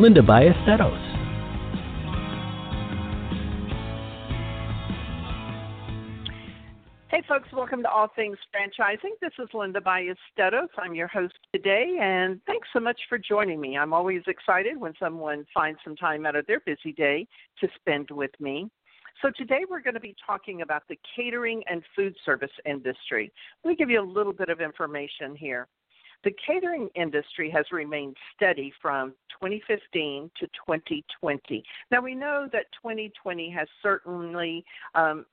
Linda Ballesteros. Hey, folks, welcome to All Things Franchising. This is Linda Ballesteros. I'm your host today, and thanks so much for joining me. I'm always excited when someone finds some time out of their busy day to spend with me. So, today we're going to be talking about the catering and food service industry. Let me give you a little bit of information here. The catering industry has remained steady from 2015 to 2020. Now we know that 2020 has certainly um,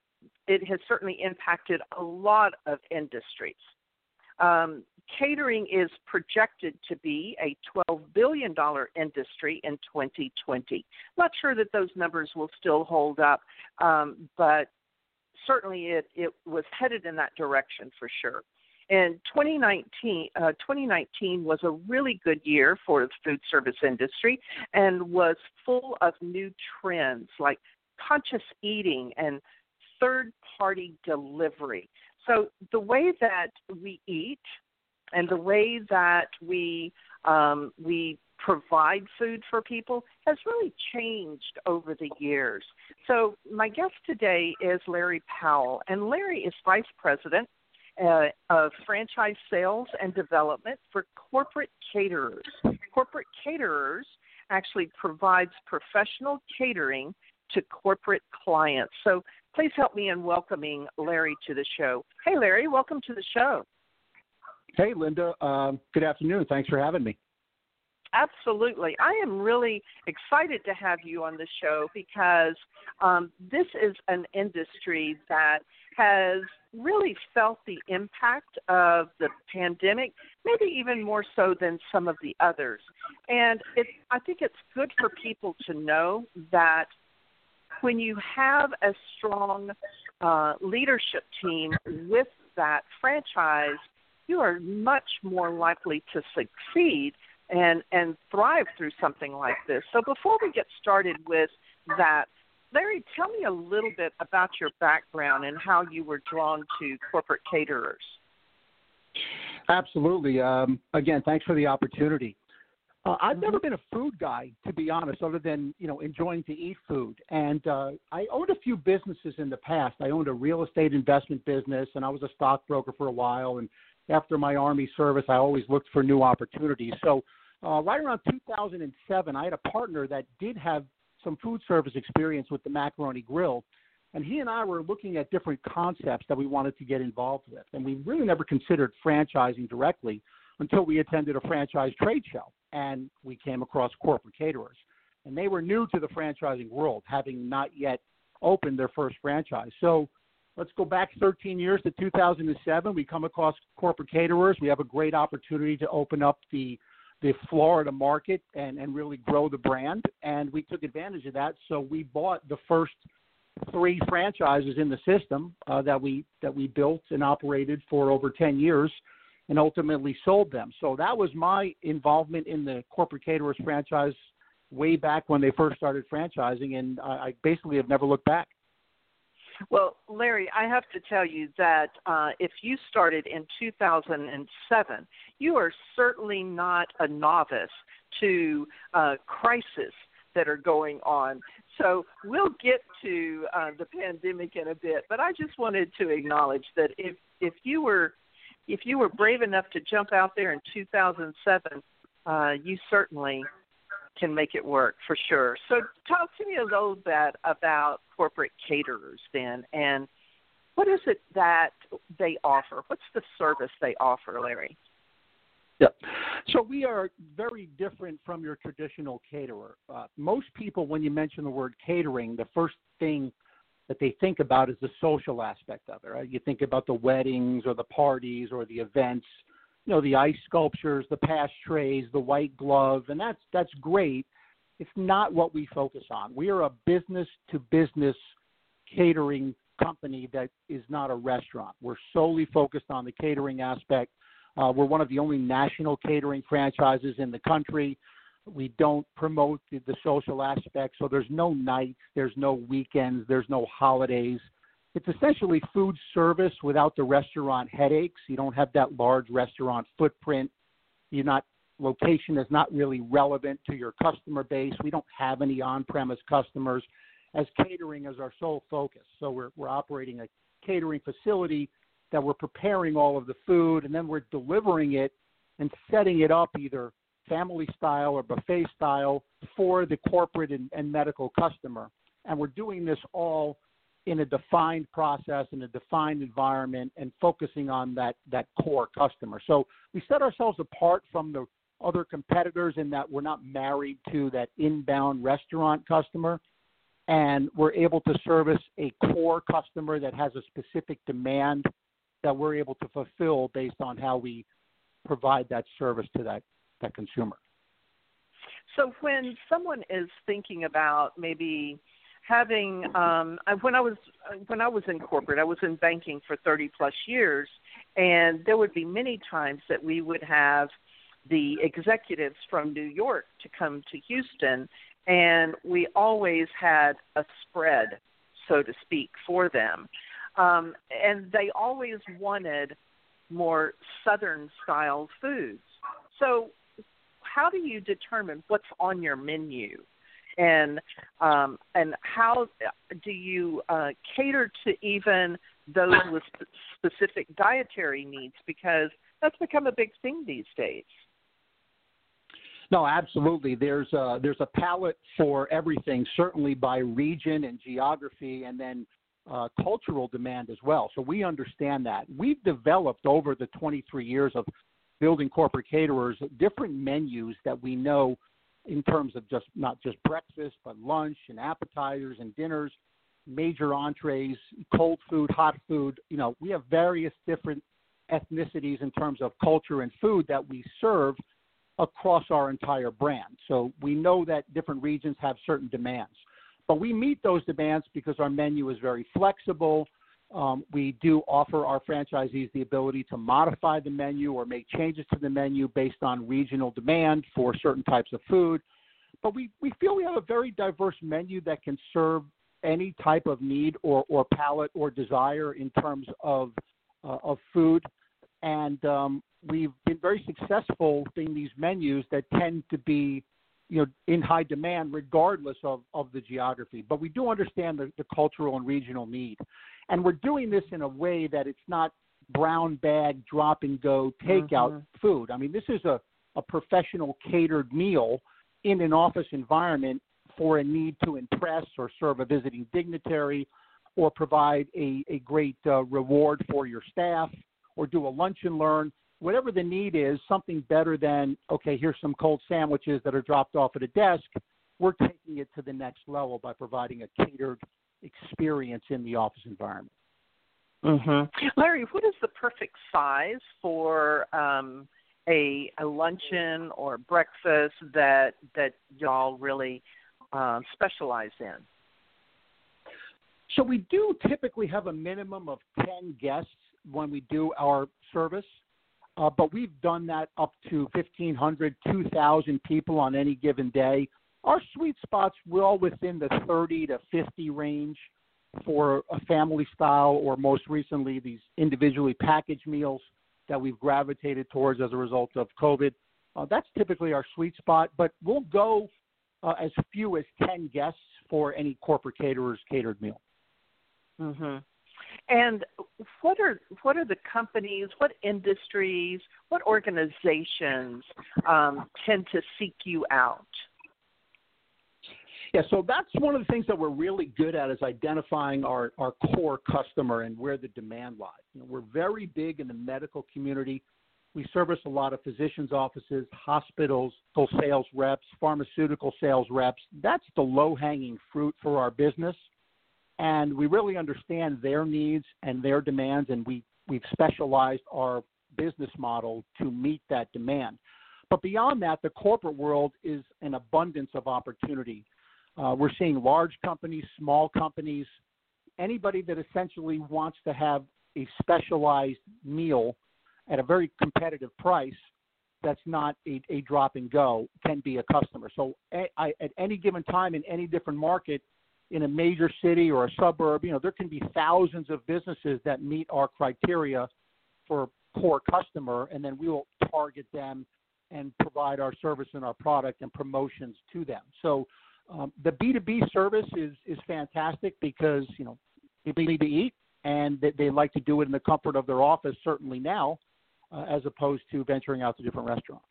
it has certainly impacted a lot of industries. Um, catering is projected to be a $12 billion industry in 2020. Not sure that those numbers will still hold up, um, but certainly it, it was headed in that direction for sure. And 2019, uh, 2019 was a really good year for the food service industry and was full of new trends like conscious eating and third party delivery. So the way that we eat and the way that we um, we provide food for people has really changed over the years. So my guest today is Larry Powell, and Larry is vice president uh, of franchise sales and development for corporate caterers. Corporate caterers actually provides professional catering to corporate clients. So please help me in welcoming Larry to the show. Hey, Larry, welcome to the show. Hey, Linda. Um, good afternoon. Thanks for having me. Absolutely. I am really excited to have you on the show because um, this is an industry that has really felt the impact of the pandemic, maybe even more so than some of the others. And it, I think it's good for people to know that when you have a strong uh, leadership team with that franchise, you are much more likely to succeed and and thrive through something like this. So before we get started with that, Larry, tell me a little bit about your background and how you were drawn to corporate caterers. Absolutely. Um, again, thanks for the opportunity. Uh, I've never mm-hmm. been a food guy, to be honest, other than you know enjoying to eat food. And uh, I owned a few businesses in the past. I owned a real estate investment business, and I was a stockbroker for a while. And after my army service, I always looked for new opportunities. So, uh, right around 2007, I had a partner that did have some food service experience with the Macaroni Grill, and he and I were looking at different concepts that we wanted to get involved with. And we really never considered franchising directly until we attended a franchise trade show and we came across corporate caterers. And they were new to the franchising world, having not yet opened their first franchise. So let's go back 13 years to 2007. We come across corporate caterers. We have a great opportunity to open up the the Florida market and, and really grow the brand. And we took advantage of that. So we bought the first three franchises in the system uh, that we that we built and operated for over 10 years and ultimately sold them. So that was my involvement in the corporate caterers franchise way back when they first started franchising, and I, I basically have never looked back. Well, Larry, I have to tell you that uh, if you started in 2007, you are certainly not a novice to uh, crisis that are going on. So we'll get to uh, the pandemic in a bit, but I just wanted to acknowledge that if if you were if you were brave enough to jump out there in 2007, uh, you certainly can make it work for sure. So talk to me a little bit about corporate caterers then and what is it that they offer? What's the service they offer, Larry? Yeah. So we are very different from your traditional caterer. Uh, most people, when you mention the word catering, the first thing that they think about is the social aspect of it. Right? You think about the weddings or the parties or the events, you know the ice sculptures, the pass trays, the white glove, and that's that's great. It's not what we focus on. We are a business to business catering company that is not a restaurant. We're solely focused on the catering aspect. Uh, we're one of the only national catering franchises in the country. We don't promote the, the social aspect, so there's no nights, there's no weekends, there's no holidays. It's essentially food service without the restaurant headaches. You don't have that large restaurant footprint. You're not location is not really relevant to your customer base. We don't have any on-premise customers as catering is our sole focus. So we're, we're operating a catering facility that we're preparing all of the food and then we're delivering it and setting it up either family style or buffet style for the corporate and, and medical customer. And we're doing this all in a defined process in a defined environment and focusing on that that core customer. So we set ourselves apart from the other competitors in that we're not married to that inbound restaurant customer and we're able to service a core customer that has a specific demand that we're able to fulfill based on how we provide that service to that, that consumer. So when someone is thinking about maybe having um I, when I was when I was in corporate, I was in banking for 30 plus years and there would be many times that we would have the executives from New York to come to Houston and we always had a spread, so to speak, for them. Um, and they always wanted more Southern style foods. So, how do you determine what's on your menu? And um, and how do you uh, cater to even those with specific dietary needs? Because that's become a big thing these days. No, absolutely. There's a, there's a palate for everything, certainly by region and geography, and then uh, cultural demand as well. So we understand that. We've developed over the 23 years of building corporate caterers different menus that we know in terms of just not just breakfast, but lunch and appetizers and dinners, major entrees, cold food, hot food. You know, we have various different ethnicities in terms of culture and food that we serve across our entire brand. So we know that different regions have certain demands. But we meet those demands because our menu is very flexible. Um, we do offer our franchisees the ability to modify the menu or make changes to the menu based on regional demand for certain types of food. But we, we feel we have a very diverse menu that can serve any type of need or, or palate or desire in terms of, uh, of food. And um, we've been very successful in these menus that tend to be you know in high demand regardless of, of the geography. But we do understand the, the cultural and regional need. And we're doing this in a way that it's not brown bag drop and go takeout mm-hmm. food. I mean this is a, a professional catered meal in an office environment for a need to impress or serve a visiting dignitary or provide a, a great uh, reward for your staff or do a lunch and learn whatever the need is, something better than, okay, here's some cold sandwiches that are dropped off at a desk. We're taking it to the next level by providing a catered experience in the office environment. Mm-hmm. Larry, what is the perfect size for um, a, a luncheon or breakfast that that y'all really uh, specialize in? So we do typically have a minimum of ten guests when we do our service. Uh, but we've done that up to 1,500, 2,000 people on any given day. Our sweet spots were all within the 30 to 50 range for a family style, or most recently, these individually packaged meals that we've gravitated towards as a result of COVID. Uh, that's typically our sweet spot, but we'll go uh, as few as 10 guests for any corporate caterer's catered meal. Mm-hmm. And what are what are the companies, what industries, what organizations um, tend to seek you out? Yeah, so that's one of the things that we're really good at is identifying our, our core customer and where the demand lies. You know, we're very big in the medical community. We service a lot of physicians' offices, hospitals, sales reps, pharmaceutical sales reps. That's the low hanging fruit for our business and we really understand their needs and their demands, and we we've specialized our business model to meet that demand. But beyond that, the corporate world is an abundance of opportunity. Uh, we're seeing large companies, small companies, anybody that essentially wants to have a specialized meal at a very competitive price that's not a, a drop and go can be a customer. So I, at any given time in any different market, in a major city or a suburb, you know, there can be thousands of businesses that meet our criteria for core customer, and then we will target them and provide our service and our product and promotions to them. So um, the B2B service is is fantastic because you know people need to eat and they, they like to do it in the comfort of their office. Certainly now, uh, as opposed to venturing out to different restaurants.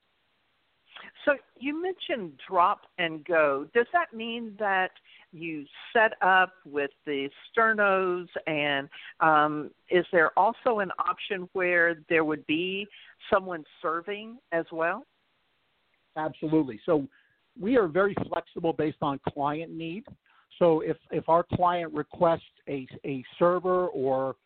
So you mentioned drop and go. Does that mean that you set up with the sternos, and um, is there also an option where there would be someone serving as well? Absolutely. So we are very flexible based on client need. So if if our client requests a a server or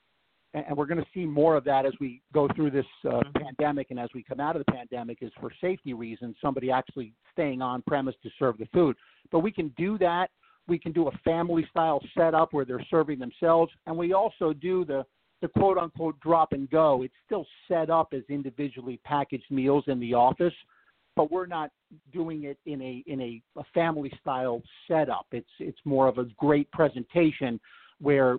and we're going to see more of that as we go through this uh, mm-hmm. pandemic and as we come out of the pandemic is for safety reasons somebody actually staying on premise to serve the food but we can do that we can do a family style setup where they're serving themselves and we also do the the quote unquote drop and go it's still set up as individually packaged meals in the office but we're not doing it in a in a, a family style setup. It's it's more of a great presentation where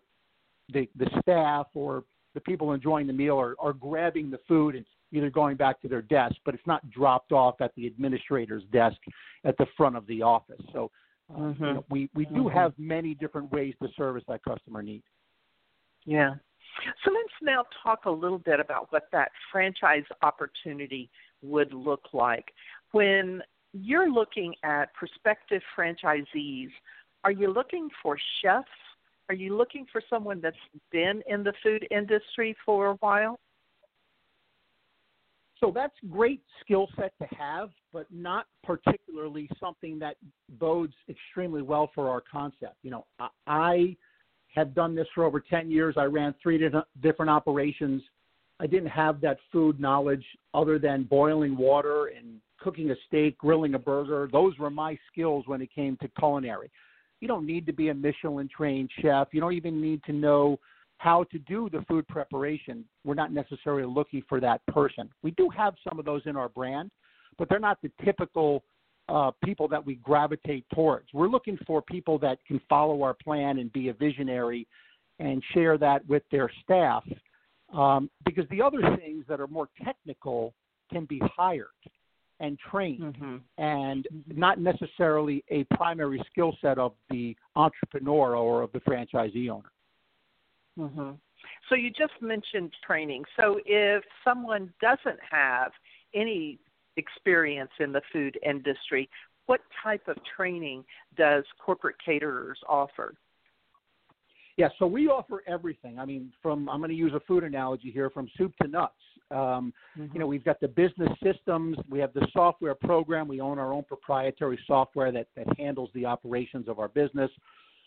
the the staff or the people enjoying the meal are, are grabbing the food and either going back to their desk, but it's not dropped off at the administrator's desk at the front of the office. So uh, mm-hmm. you know, we we do mm-hmm. have many different ways to service that customer need. Yeah. So let's now talk a little bit about what that franchise opportunity would look like. When you're looking at prospective franchisees, are you looking for chefs? Are you looking for someone that's been in the food industry for a while? So that's great skill set to have, but not particularly something that bodes extremely well for our concept. You know, I have done this for over 10 years. I ran three different operations I didn't have that food knowledge other than boiling water and cooking a steak, grilling a burger. Those were my skills when it came to culinary. You don't need to be a Michelin trained chef. You don't even need to know how to do the food preparation. We're not necessarily looking for that person. We do have some of those in our brand, but they're not the typical uh, people that we gravitate towards. We're looking for people that can follow our plan and be a visionary and share that with their staff um, because the other things that are more technical can be hired and trained mm-hmm. and not necessarily a primary skill set of the entrepreneur or of the franchisee owner. Mm-hmm. So you just mentioned training. So if someone doesn't have any experience in the food industry, what type of training does corporate caterers offer? Yeah, so we offer everything. I mean, from I'm going to use a food analogy here, from soup to nuts. Um, mm-hmm. You know, we've got the business systems, we have the software program, we own our own proprietary software that that handles the operations of our business.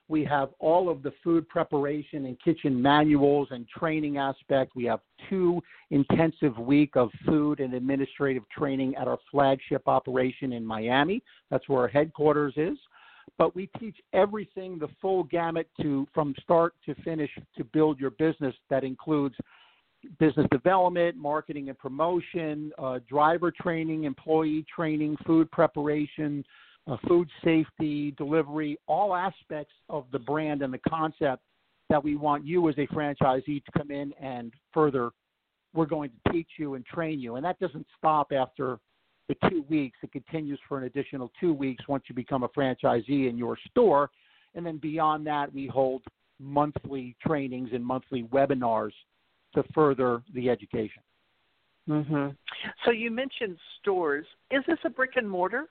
We have all of the food preparation and kitchen manuals and training aspect. We have two intensive week of food and administrative training at our flagship operation in Miami. That's where our headquarters is but we teach everything the full gamut to from start to finish to build your business that includes business development marketing and promotion uh, driver training employee training food preparation uh, food safety delivery all aspects of the brand and the concept that we want you as a franchisee to come in and further we're going to teach you and train you and that doesn't stop after the two weeks. It continues for an additional two weeks once you become a franchisee in your store. And then beyond that, we hold monthly trainings and monthly webinars to further the education. Mm-hmm. So you mentioned stores. Is this a brick and mortar?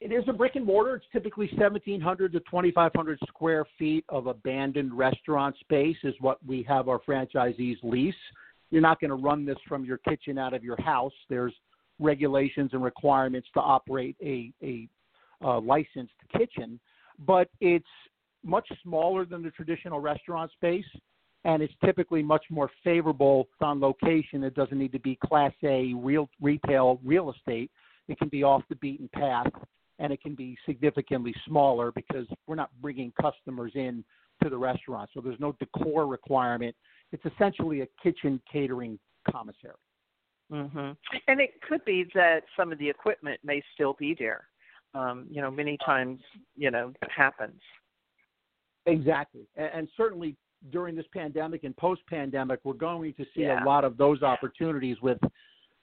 It is a brick and mortar. It's typically 1,700 to 2,500 square feet of abandoned restaurant space, is what we have our franchisees lease you're not going to run this from your kitchen out of your house. There's regulations and requirements to operate a, a uh, licensed kitchen, but it's much smaller than the traditional restaurant space. And it's typically much more favorable on location. It doesn't need to be Class A real retail real estate. It can be off the beaten path, and it can be significantly smaller because we're not bringing customers in to the restaurant. So there's no decor requirement. It's essentially a kitchen catering commissary. Mhm. And it could be that some of the equipment may still be there. Um, you know, many times, you know, that happens. Exactly. And, and certainly during this pandemic and post pandemic, we're going to see Yeah. a lot of those opportunities with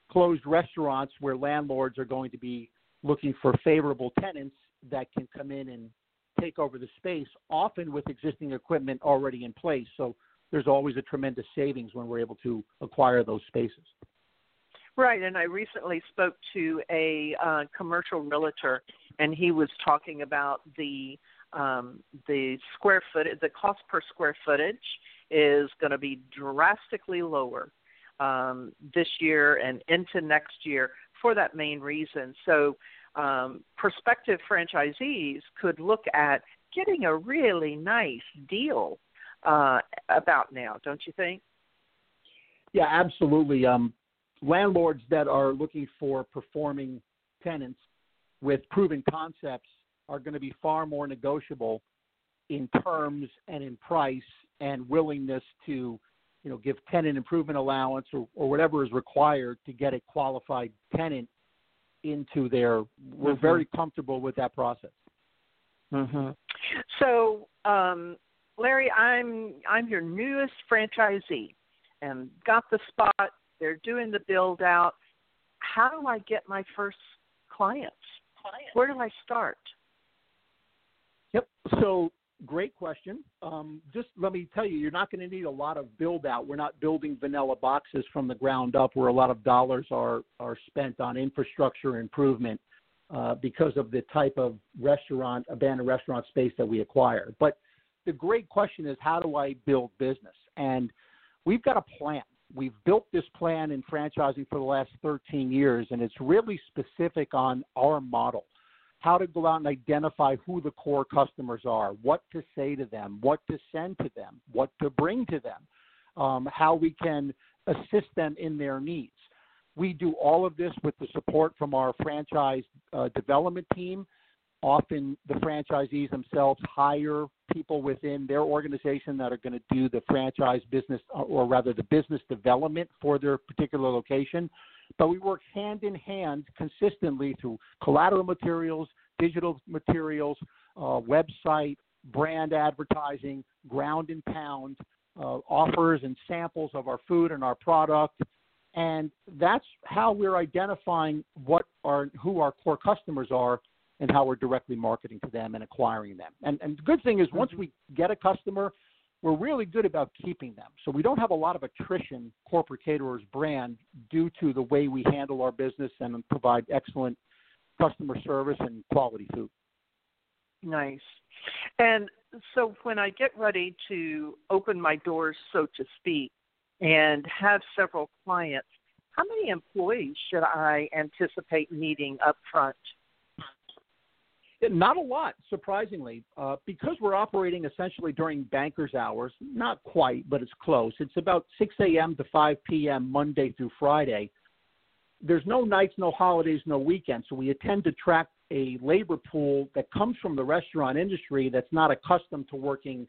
closed restaurants where landlords are going to be looking for favorable tenants that can come in and take over the space, often with existing equipment already in place. So there's always a tremendous savings when we're able to acquire those spaces. Right, and I recently spoke to a uh, commercial realtor, and he was talking about the um, the square foot, the cost per square footage is going to be drastically lower um, this year and into next year for that main reason. So, um, prospective franchisees could look at getting a really nice deal uh, about now, don't you think? Yeah, absolutely. Um, landlords that are looking for performing tenants with proven concepts are going to be far more negotiable in terms and in price and willingness to you know give tenant improvement allowance or, or whatever is required to get a qualified tenant into their we're Mhm. very comfortable with that process Mm-hmm. So, um, Larry, I'm I'm your newest franchisee, and got the spot. They're doing the build out. How do I get my first clients? Where do I start? Yep. So great question. Um, just let me tell you, you're not going to need a lot of build out. We're not building vanilla boxes from the ground up, where a lot of dollars are are spent on infrastructure improvement uh, because of the type of restaurant, abandoned restaurant space that we acquire. But the great question is, how do I build business? And we've got a plan. We've built this plan in franchising for the last 13 years, and it's really specific on our model how to go out and identify who the core customers are, what to say to them, what to send to them, what to bring to them, um, how we can assist them in their needs. We do all of this with the support from our franchise uh, development team. Often the franchisees themselves hire people within their organization that are going to do the franchise business, or rather the business development for their particular location. But we work hand in hand consistently through collateral materials, digital materials, uh, website, brand advertising, ground and pound, uh, offers and samples of our food and our product. And that's how we're identifying what our who our core customers are and how we're directly marketing to them and acquiring them. And, and the good thing is once we get a customer, we're really good about keeping them. So we don't have a lot of attrition, corporate caterers brand, due to the way we handle our business and provide excellent customer service and quality food. Nice. And so when I get ready to open my doors, so to speak, and have several clients, how many employees should I anticipate needing up front? Not a lot, surprisingly, uh, because we're operating essentially during bankers' hours. Not quite, but it's close. It's about 6 a.m. to 5 p.m. Monday through Friday. There's no nights, no holidays, no weekends. So we intend to track a labor pool that comes from the restaurant industry that's not accustomed to working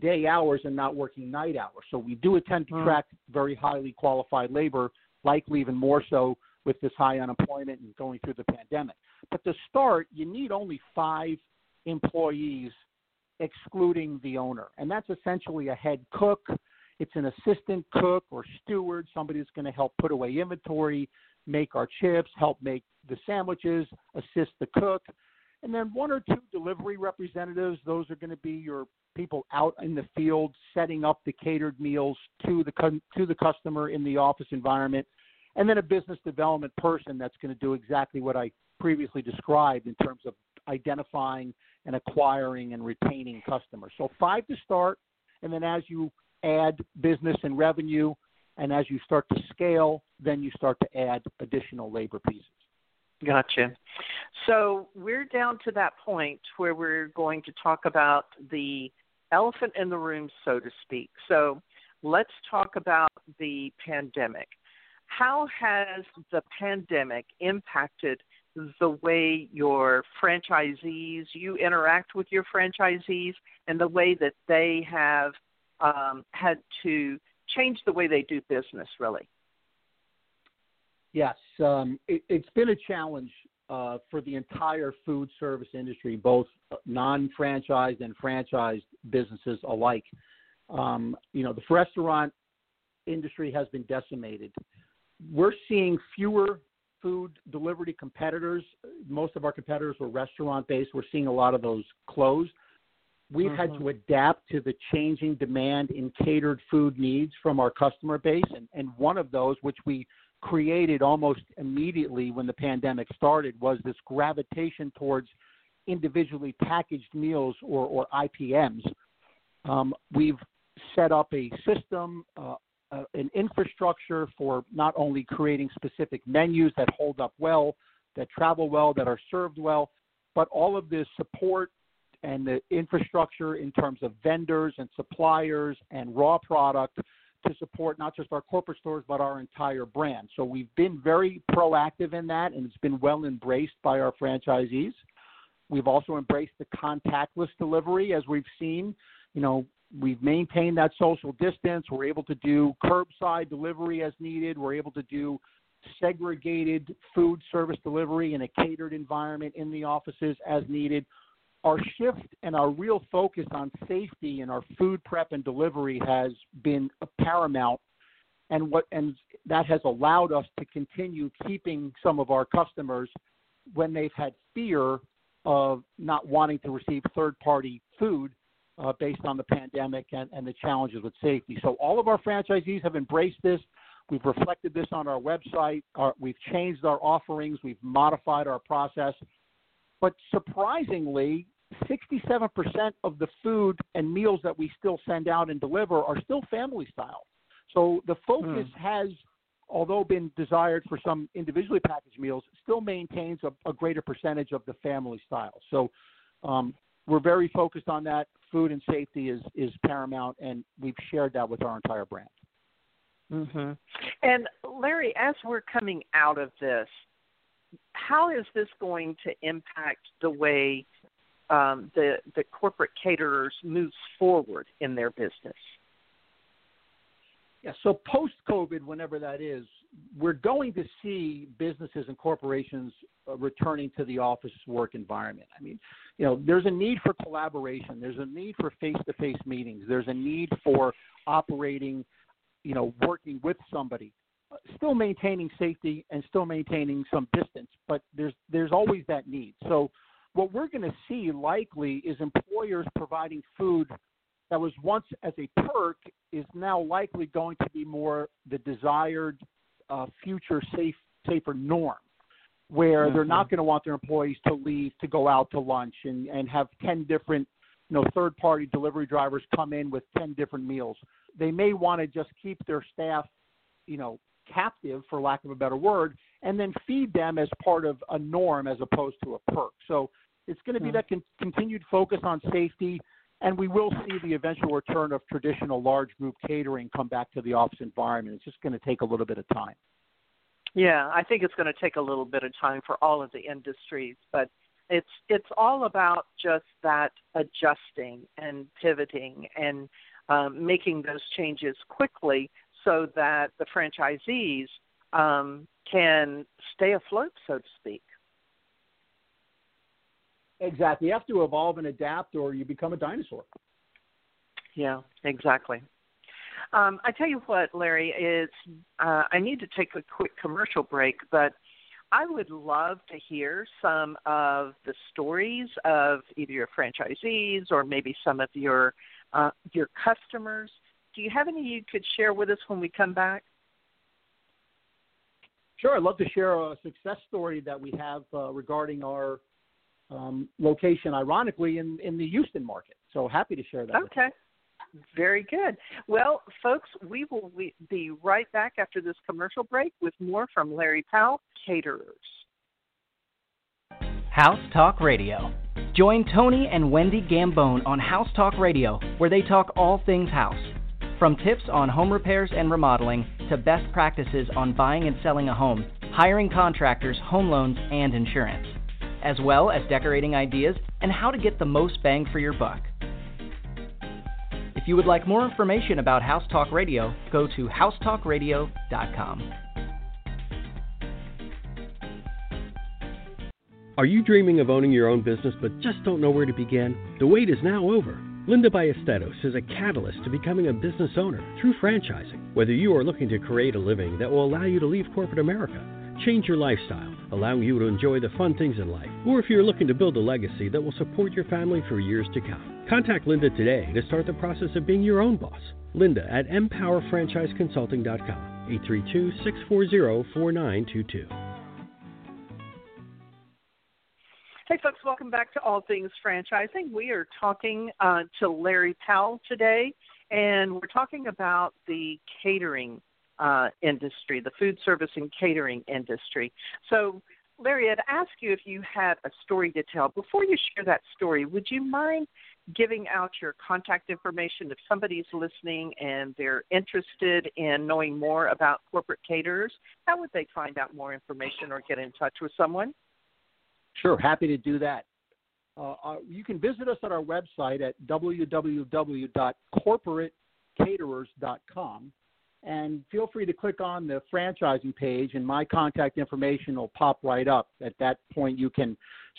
day hours and not working night hours. So we do intend to Hmm. track very highly qualified labor, likely even more so with this high unemployment and going through the pandemic. But to start, you need only five employees, excluding the owner. And that's essentially a head cook. It's an assistant cook or steward, somebody that's going to help put away inventory, make our chips, help make the sandwiches, assist the cook. And then one or two delivery representatives. Those are going to be your people out in the field setting up the catered meals to the to the customer in the office environment and then a business development person that's going to do exactly what I previously described in terms of identifying and acquiring and retaining customers. So five to start, and then as you add business and revenue, and as you start to scale, then you start to add additional labor pieces. Gotcha. So we're down to that point where we're going to talk about the elephant in the room, so to speak. So let's talk about the pandemic. How has the pandemic impacted the way your franchisees, you interact with your franchisees, and the way that they have um, had to change the way they do business, really? Yes, um, it, has been a challenge uh, for the entire food service industry, both non-franchised and franchised businesses alike. Um, you know, the restaurant industry has been decimated. We're seeing fewer food delivery competitors. Most of our competitors were restaurant based. We're seeing a lot of those close. We've mm-hmm. had to adapt to the changing demand in catered food needs from our customer base. And, and one of those, which we created almost immediately when the pandemic started, was this gravitation towards individually packaged meals or, or IPMs. Um, we've set up a system, uh, uh, an infrastructure for not only creating specific menus that hold up well, that travel well, that are served well, but all of the support and the infrastructure in terms of vendors and suppliers and raw product to support not just our corporate stores but our entire brand. So we've been very proactive in that and it's been well embraced by our franchisees. We've also embraced the contactless delivery as we've seen. You know, we've maintained that social distance. We're able to do curbside delivery as needed. We're able to do segregated food service delivery in a catered environment in the offices as needed. Our shift and our real focus on safety and our food prep and delivery has been paramount and what and that has allowed us to continue keeping some of our customers when they've had fear of not wanting to receive third party food uh, based on the pandemic and, and the challenges with safety. So all of our franchisees have embraced this. We've reflected this on our website. Our, we've changed our offerings. We've modified our process. But surprisingly, 67% of the food and meals that we still send out and deliver are still family style. So the focus hmm. has, although been desired for some individually packaged meals, still maintains a, a greater percentage of the family style. So um, we're very focused on that food and safety is is paramount, and we've shared that with our entire brand. Mm-hmm. And Larry, as we're coming out of this, how is this going to impact the way um, the the corporate caterers moves forward in their business? Yeah, so post COVID, whenever that is, we're going to see businesses and corporations uh, returning to the office work environment. I mean, you know, there's a need for collaboration. There's a need for face-to-face meetings. There's a need for operating, you know, working with somebody, uh, still maintaining safety and still maintaining some distance. But there's there's always that need. So what we're going to see likely is employers providing food that was once as a perk is now likely going to be more the desired uh, future safe safer norm where mm-hmm. they're not mm-hmm. going to want their employees to leave to go out to lunch and, and have 10 different you know third party delivery drivers come in with 10 different meals they may want to just keep their staff you know captive for lack of a better word and then feed them as part of a norm as opposed to a perk so it's going to be mm-hmm. that con- continued focus on safety and we will see the eventual return of traditional large group catering come back to the office environment. It's just going to take a little bit of time. Yeah, I think it's going to take a little bit of time for all of the industries, but it's it's all about just that adjusting and pivoting and um, making those changes quickly so that the franchisees um, can stay afloat, so to speak. Exactly. You have to evolve and adapt, or you become a dinosaur. Yeah, exactly. Um, I tell you what, Larry, is uh, I need to take a quick commercial break, but I would love to hear some of the stories of either your franchisees or maybe some of your uh, your customers. Do you have any you could share with us when we come back? Sure, I'd love to share a success story that we have uh, regarding our um, location, ironically, in, in the Houston market. So happy to share that. Okay. Very good. Well, folks, we will be right back after this commercial break with more from Larry Powell, Caterers. House Talk Radio. Join Tony and Wendy Gambone on House Talk Radio, where they talk all things house From tips on home repairs and remodeling to best practices on buying and selling a home, hiring contractors, home loans, and insurance, as well as decorating ideas and how to get the most bang for your buck. If you would like more information about House Talk Radio, go to housetalkradio.com. Are you dreaming of owning your own business but just don't know where to begin? The wait is now over. Linda Ballesteros is a catalyst to becoming a business owner through franchising. Whether you are looking to create a living that will allow you to leave corporate America, change your lifestyle, allowing you to enjoy the fun things in life, or if you're looking to build a legacy that will support your family for years to come, contact Linda today to start the process of being your own boss. Linda at mpowerfranchiseconsulting.com, 832 640 4922. Hey, folks, welcome back to All Things Franchising. We are talking uh, to Larry Powell today, and we're talking about the catering uh, industry, the food service and catering industry. So, Larry, I'd ask you if you had a story to tell. Before you share that story, would you mind giving out your contact information if somebody's listening and they're interested in knowing more about corporate caterers? How would they find out more information or get in touch with someone? Sure, happy to do that. Uh, uh, you can visit us at our website at www.corporatecaterers.com and feel free to click on the franchising page and my contact information will pop right up. At that point, you can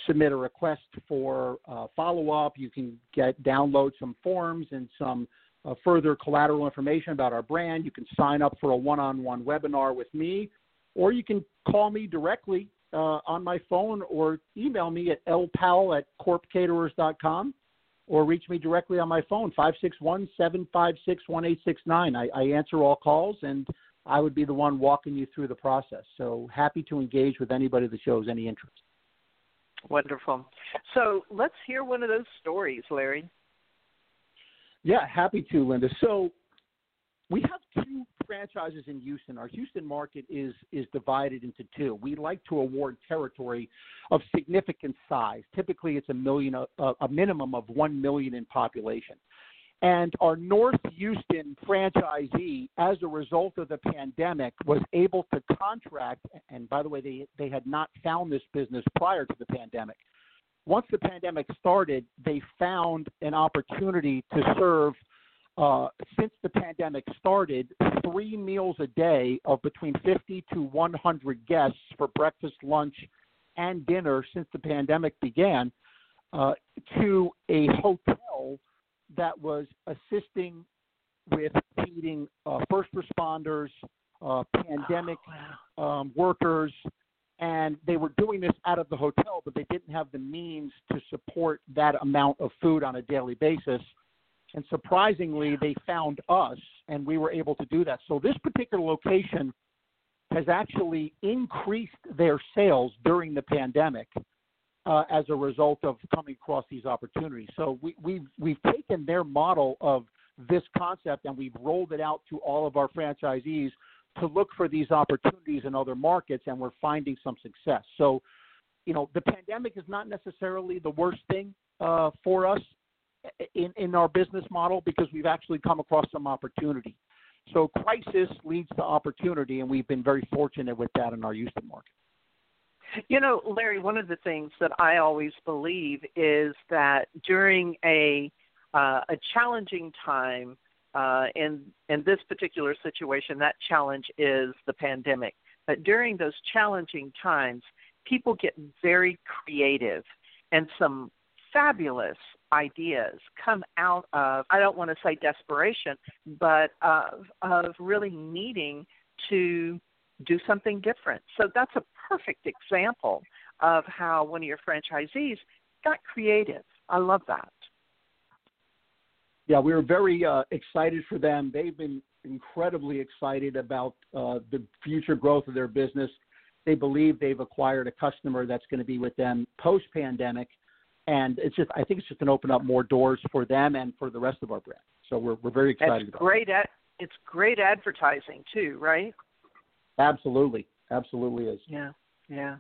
submit a request for uh, follow up. You can get download some forms and some uh, further collateral information about our brand. You can sign up for a one on one webinar with me, or you can call me directly uh, on my phone or email me at lpowell at corpcaterers.com or reach me directly on my phone, 561 756 1869. I answer all calls and I would be the one walking you through the process. So happy to engage with anybody that shows any interest. Wonderful. So let's hear one of those stories, Larry. Yeah, happy to, Linda. So we have two franchises in Houston. Our Houston market is is divided into two. We like to award territory of significant size. Typically, it's a million, a, a minimum of one million in population. And our North Houston franchisee, as a result of the pandemic, was able to contract. And by the way, they they had not found this business prior to the pandemic. Once the pandemic started, they found an opportunity to serve uh, since the pandemic started, three meals a day of between 50 to 100 guests for breakfast, lunch, and dinner since the pandemic began, uh, to a hotel that was assisting with feeding uh, first responders, uh, pandemic oh, um, workers, and they were doing this out of the hotel, but they didn't have the means to support that amount of food on a daily basis. And surprisingly, they found us, and we were able to do that. So this particular location has actually increased their sales during the pandemic uh, as a result of coming across these opportunities. So we, we've we've taken their model of this concept and we've rolled it out to all of our franchisees to look for these opportunities in other markets, and we're finding some success. So, you know, the pandemic is not necessarily the worst thing uh, for us in, in our business model because we've actually come across some opportunity. So crisis leads to opportunity, and we've been very fortunate with that in our Houston market. You know, Larry, one of the things that I always believe is that during a uh, a challenging time, uh, in in this particular situation, that challenge is the pandemic. But during those challenging times, people get very creative, and some fabulous ideas come out of I don't want to say desperation, but of of really needing to do something different. So that's a perfect example of how one of your franchisees got creative. I love that. Yeah, we were very uh, excited for them. They've been incredibly excited about uh, the future growth of their business. They believe they've acquired a customer that's going to be with them post pandemic and it's just I think it's just going to open up more doors for them and for the rest of our brand. So we're we're very excited. It's great at it's great advertising too, right? Absolutely, absolutely is. Yeah, yeah.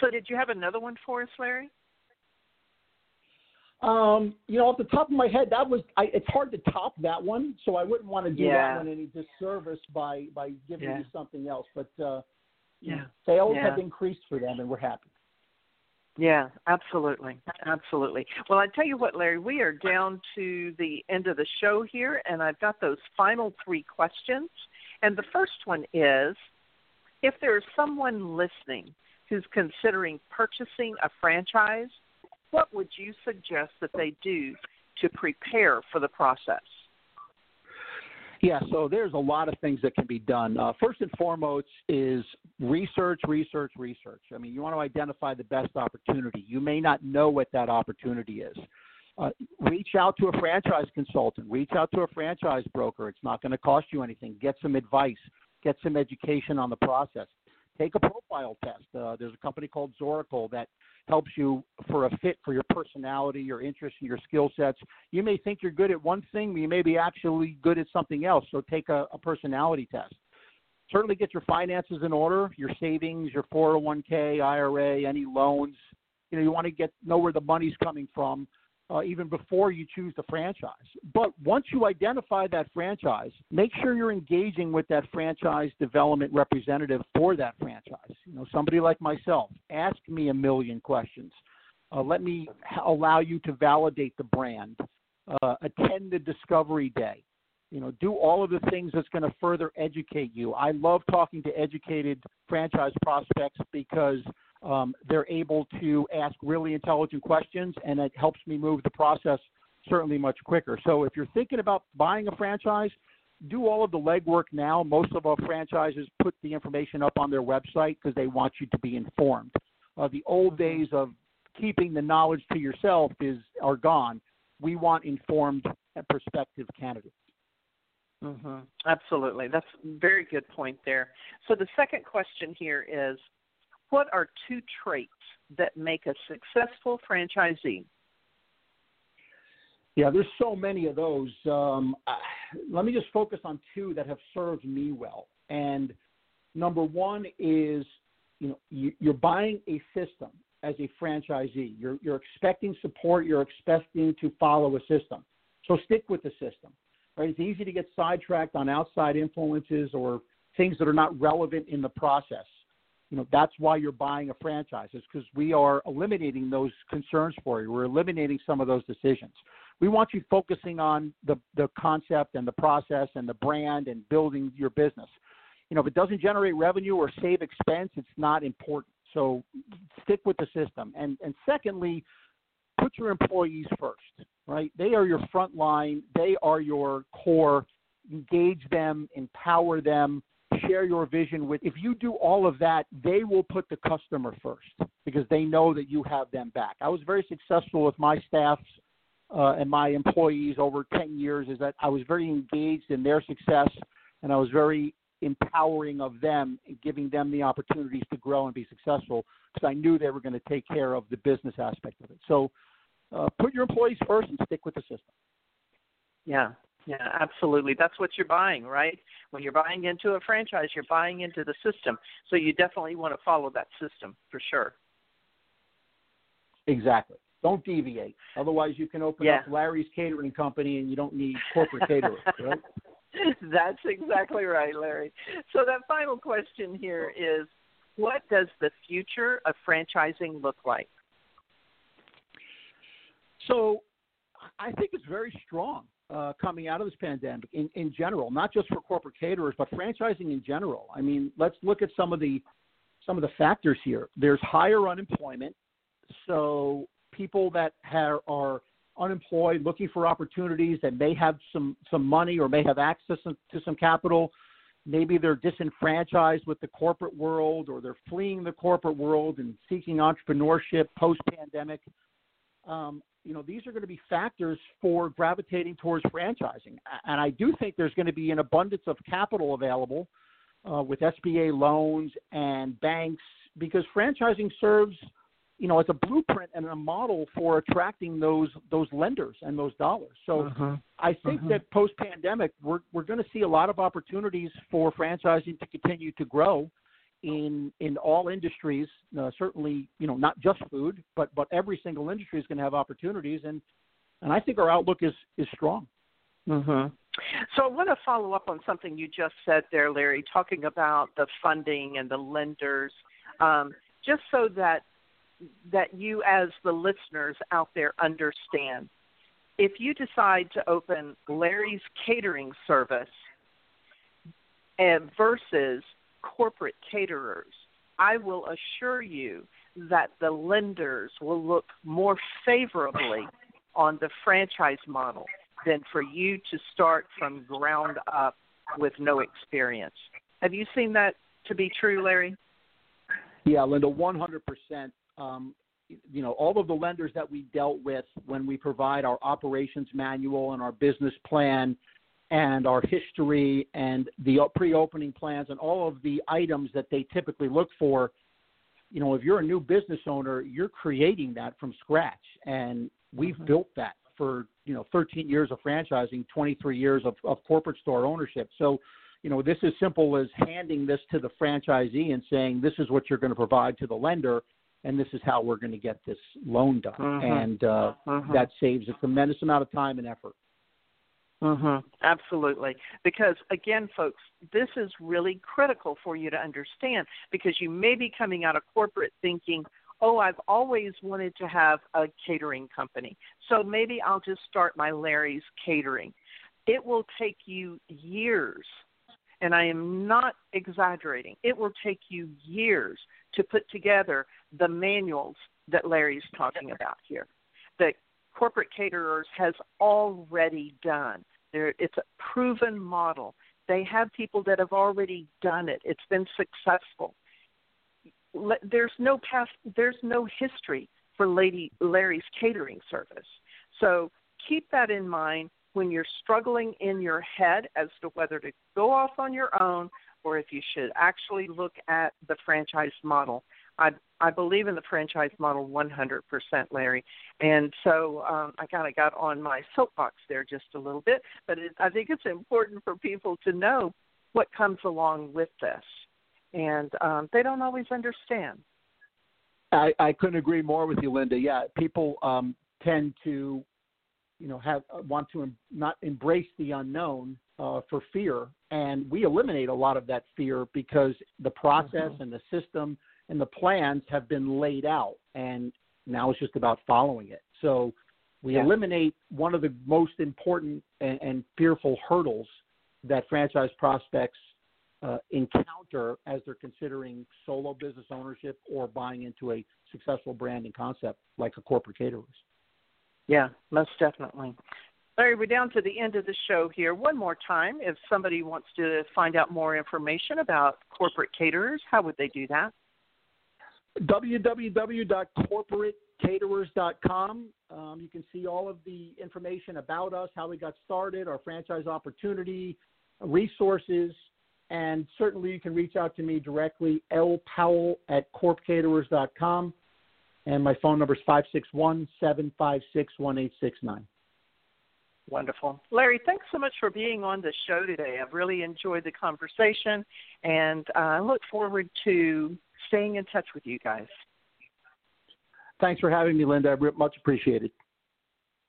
So did you have another one for us, Larry? Um, you know, off the top of my head, that was I, it's hard to top that one, so I wouldn't want to do Yeah. that one any disservice by by giving Yeah. you something else. But uh, Yeah. sales Yeah. have increased for them, and we're happy. Yeah, absolutely. Absolutely. Well, I tell you what, Larry, we are down to the end of the show here, and I've got those final three questions. And the first one is if there's someone listening who's considering purchasing a franchise, what would you suggest that they do to prepare for the process? Yeah, so there's a lot of things that can be done. Uh, first and foremost is research, research, research. I mean, you want to identify the best opportunity. You may not know what that opportunity is. Uh, reach out to a franchise consultant, reach out to a franchise broker. It's not going to cost you anything. Get some advice, get some education on the process. Take a profile test. Uh, there's a company called Zorakle that helps you for a fit for your personality, your interests, and your skill sets. You may think you're good at one thing, but you may be actually good at something else. So take a, a personality test. Certainly get your finances in order, your savings, your 401k, IRA, any loans. You know, you want to get know where the money's coming from uh, even before you choose the franchise. But once you identify that franchise, make sure you're engaging with that franchise development representative for that franchise. You know, somebody like myself, ask me a million questions. Uh, let me allow you to validate the brand. Uh, attend the discovery day. You know, do all of the things that's going to further educate you. I love talking to educated franchise prospects because um, they're able to ask really intelligent questions, and it helps me move the process certainly much quicker. So if you're thinking about buying a franchise, do all of the legwork now. Most of our franchises put the information up on their website because they want you to be informed. Uh, the old days of keeping the knowledge to yourself is are gone. We want informed and prospective candidates. Mm-hmm. Absolutely. That's a very good point there. So the second question here is what are two traits that make a successful franchisee? Yeah, there's so many of those. Um, I, let me just focus on two that have served me well. And number one is, you know, you, you're buying a system as a franchisee. You're you're expecting support. You're expecting to follow a system. So stick with the system. Right? It's easy to get sidetracked on outside influences or things that are not relevant in the process. You know, that's why you're buying a franchise. Is because we are eliminating those concerns for you. We're eliminating some of those decisions we want you focusing on the, the concept and the process and the brand and building your business. You know, if it doesn't generate revenue or save expense, it's not important. So stick with the system. And and secondly, put your employees first, right? They are your front line, they are your core. Engage them, empower them, share your vision with. If you do all of that, they will put the customer first because they know that you have them back. I was very successful with my staffs uh, and my employees over 10 years is that I was very engaged in their success and I was very empowering of them and giving them the opportunities to grow and be successful because I knew they were going to take care of the business aspect of it. So uh, put your employees first and stick with the system. Yeah, yeah, absolutely. That's what you're buying, right? When you're buying into a franchise, you're buying into the system. So you definitely want to follow that system for sure. Exactly. Don't deviate. Otherwise, you can open Yeah. up Larry's Catering Company and you don't need corporate caterers, right? That's exactly right, Larry. So that final question here is what does the future of franchising look like? So I think it's very strong uh, coming out of this pandemic in, in general, not just for corporate caterers, but franchising in general. I mean, let's look at some of the some of the factors here. There's higher unemployment, so people that have, are unemployed, looking for opportunities, that may have some some money or may have access to some capital. Maybe they're disenfranchised with the corporate world, or they're fleeing the corporate world and seeking entrepreneurship post pandemic. Um, you know, these are going to be factors for gravitating towards franchising. And I do think there's going to be an abundance of capital available uh, with SBA loans and banks because franchising serves, you know, as a blueprint and a model for attracting those those lenders and those dollars. So Uh-huh. I think Mhm. that post pandemic, we're we're going to see a lot of opportunities for franchising to continue to grow in in all industries. Uh, certainly, you know, not just food, but but every single industry is going to have opportunities, and and I think our outlook is is strong. Mm-hmm. So I want to follow up on something you just said there, Larry, talking about the funding and the lenders, um, just so that that you, as the listeners out there, understand. If you decide to open Larry's catering service and versus corporate caterers, I will assure you that the lenders will look more favorably on the franchise model than for you to start from ground up with no experience. Have you seen that to be true, Larry? Yeah, Linda, 100%. Um, you know, all of the lenders that we dealt with when we provide our operations manual and our business plan and our history and the pre-opening plans and all of the items that they typically look for, you know, if you're a new business owner, you're creating that from scratch, and we've mm-hmm. built that for you know 13 years of franchising, 23 years of, of corporate store ownership. So, you know, this is simple as handing this to the franchisee and saying, "This is what you're going to provide to the lender." and this is how we're going to get this loan done. Mm-hmm. And uh, mm-hmm. that saves a tremendous amount of time and effort. Mhm. Absolutely. Because again, folks, this is really critical for you to understand because you may be coming out of corporate thinking, "Oh, I've always wanted to have a catering company. So maybe I'll just start my Larry's Catering." It will take you years and I am not exaggerating. It will take you years to put together the manuals that Larry's talking about here. That corporate caterers has already done. There, it's a proven model. They have people that have already done it. It's been successful. There's no past. There's no history for Lady Larry's catering service. So keep that in mind when you're struggling in your head as to whether to go off on your own or if you should actually look at the franchise model. I I believe in the franchise model 100%, Larry, and so um, I kind of got on my soapbox there just a little bit, but it, I think it's important for people to know what comes along with this, and um, they don't always understand. I, I couldn't agree more with you, Linda. Yeah, people um, tend to you know have uh, want to em- not embrace the unknown uh, for fear, and we eliminate a lot of that fear because the process mm-hmm. and the system and the plans have been laid out, and now it's just about following it. So we yeah. eliminate one of the most important and, and fearful hurdles that franchise prospects uh, encounter as they're considering solo business ownership or buying into a successful branding concept like a corporate caterers. Yeah, most definitely. Larry, we're down to the end of the show here. One more time, if somebody wants to find out more information about corporate caterers, how would they do that? www.corporatecaterers.com. Um, you can see all of the information about us, how we got started, our franchise opportunity, resources, and certainly you can reach out to me directly, L Powell at corpcaterers.com and my phone number is 561 756 1869. Wonderful. Larry, thanks so much for being on the show today. I've really enjoyed the conversation, and uh, I look forward to staying in touch with you guys. Thanks for having me, Linda. I much appreciated.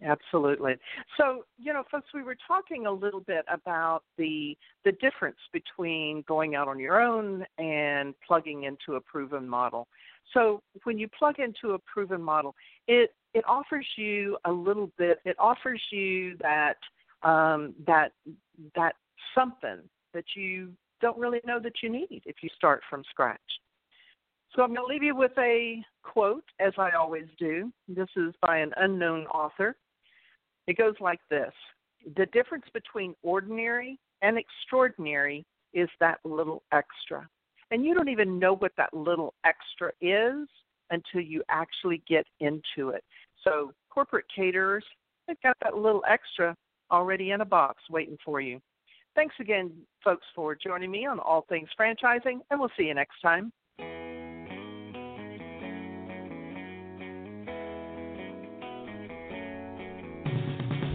Absolutely. So, you know, folks, we were talking a little bit about the the difference between going out on your own and plugging into a proven model. So when you plug into a proven model, it it offers you a little bit. It offers you that um, that that something that you don't really know that you need if you start from scratch. So I'm going to leave you with a quote, as I always do. This is by an unknown author. It goes like this The difference between ordinary and extraordinary is that little extra. And you don't even know what that little extra is until you actually get into it. So, corporate caterers, they've got that little extra already in a box waiting for you. Thanks again, folks, for joining me on All Things Franchising, and we'll see you next time.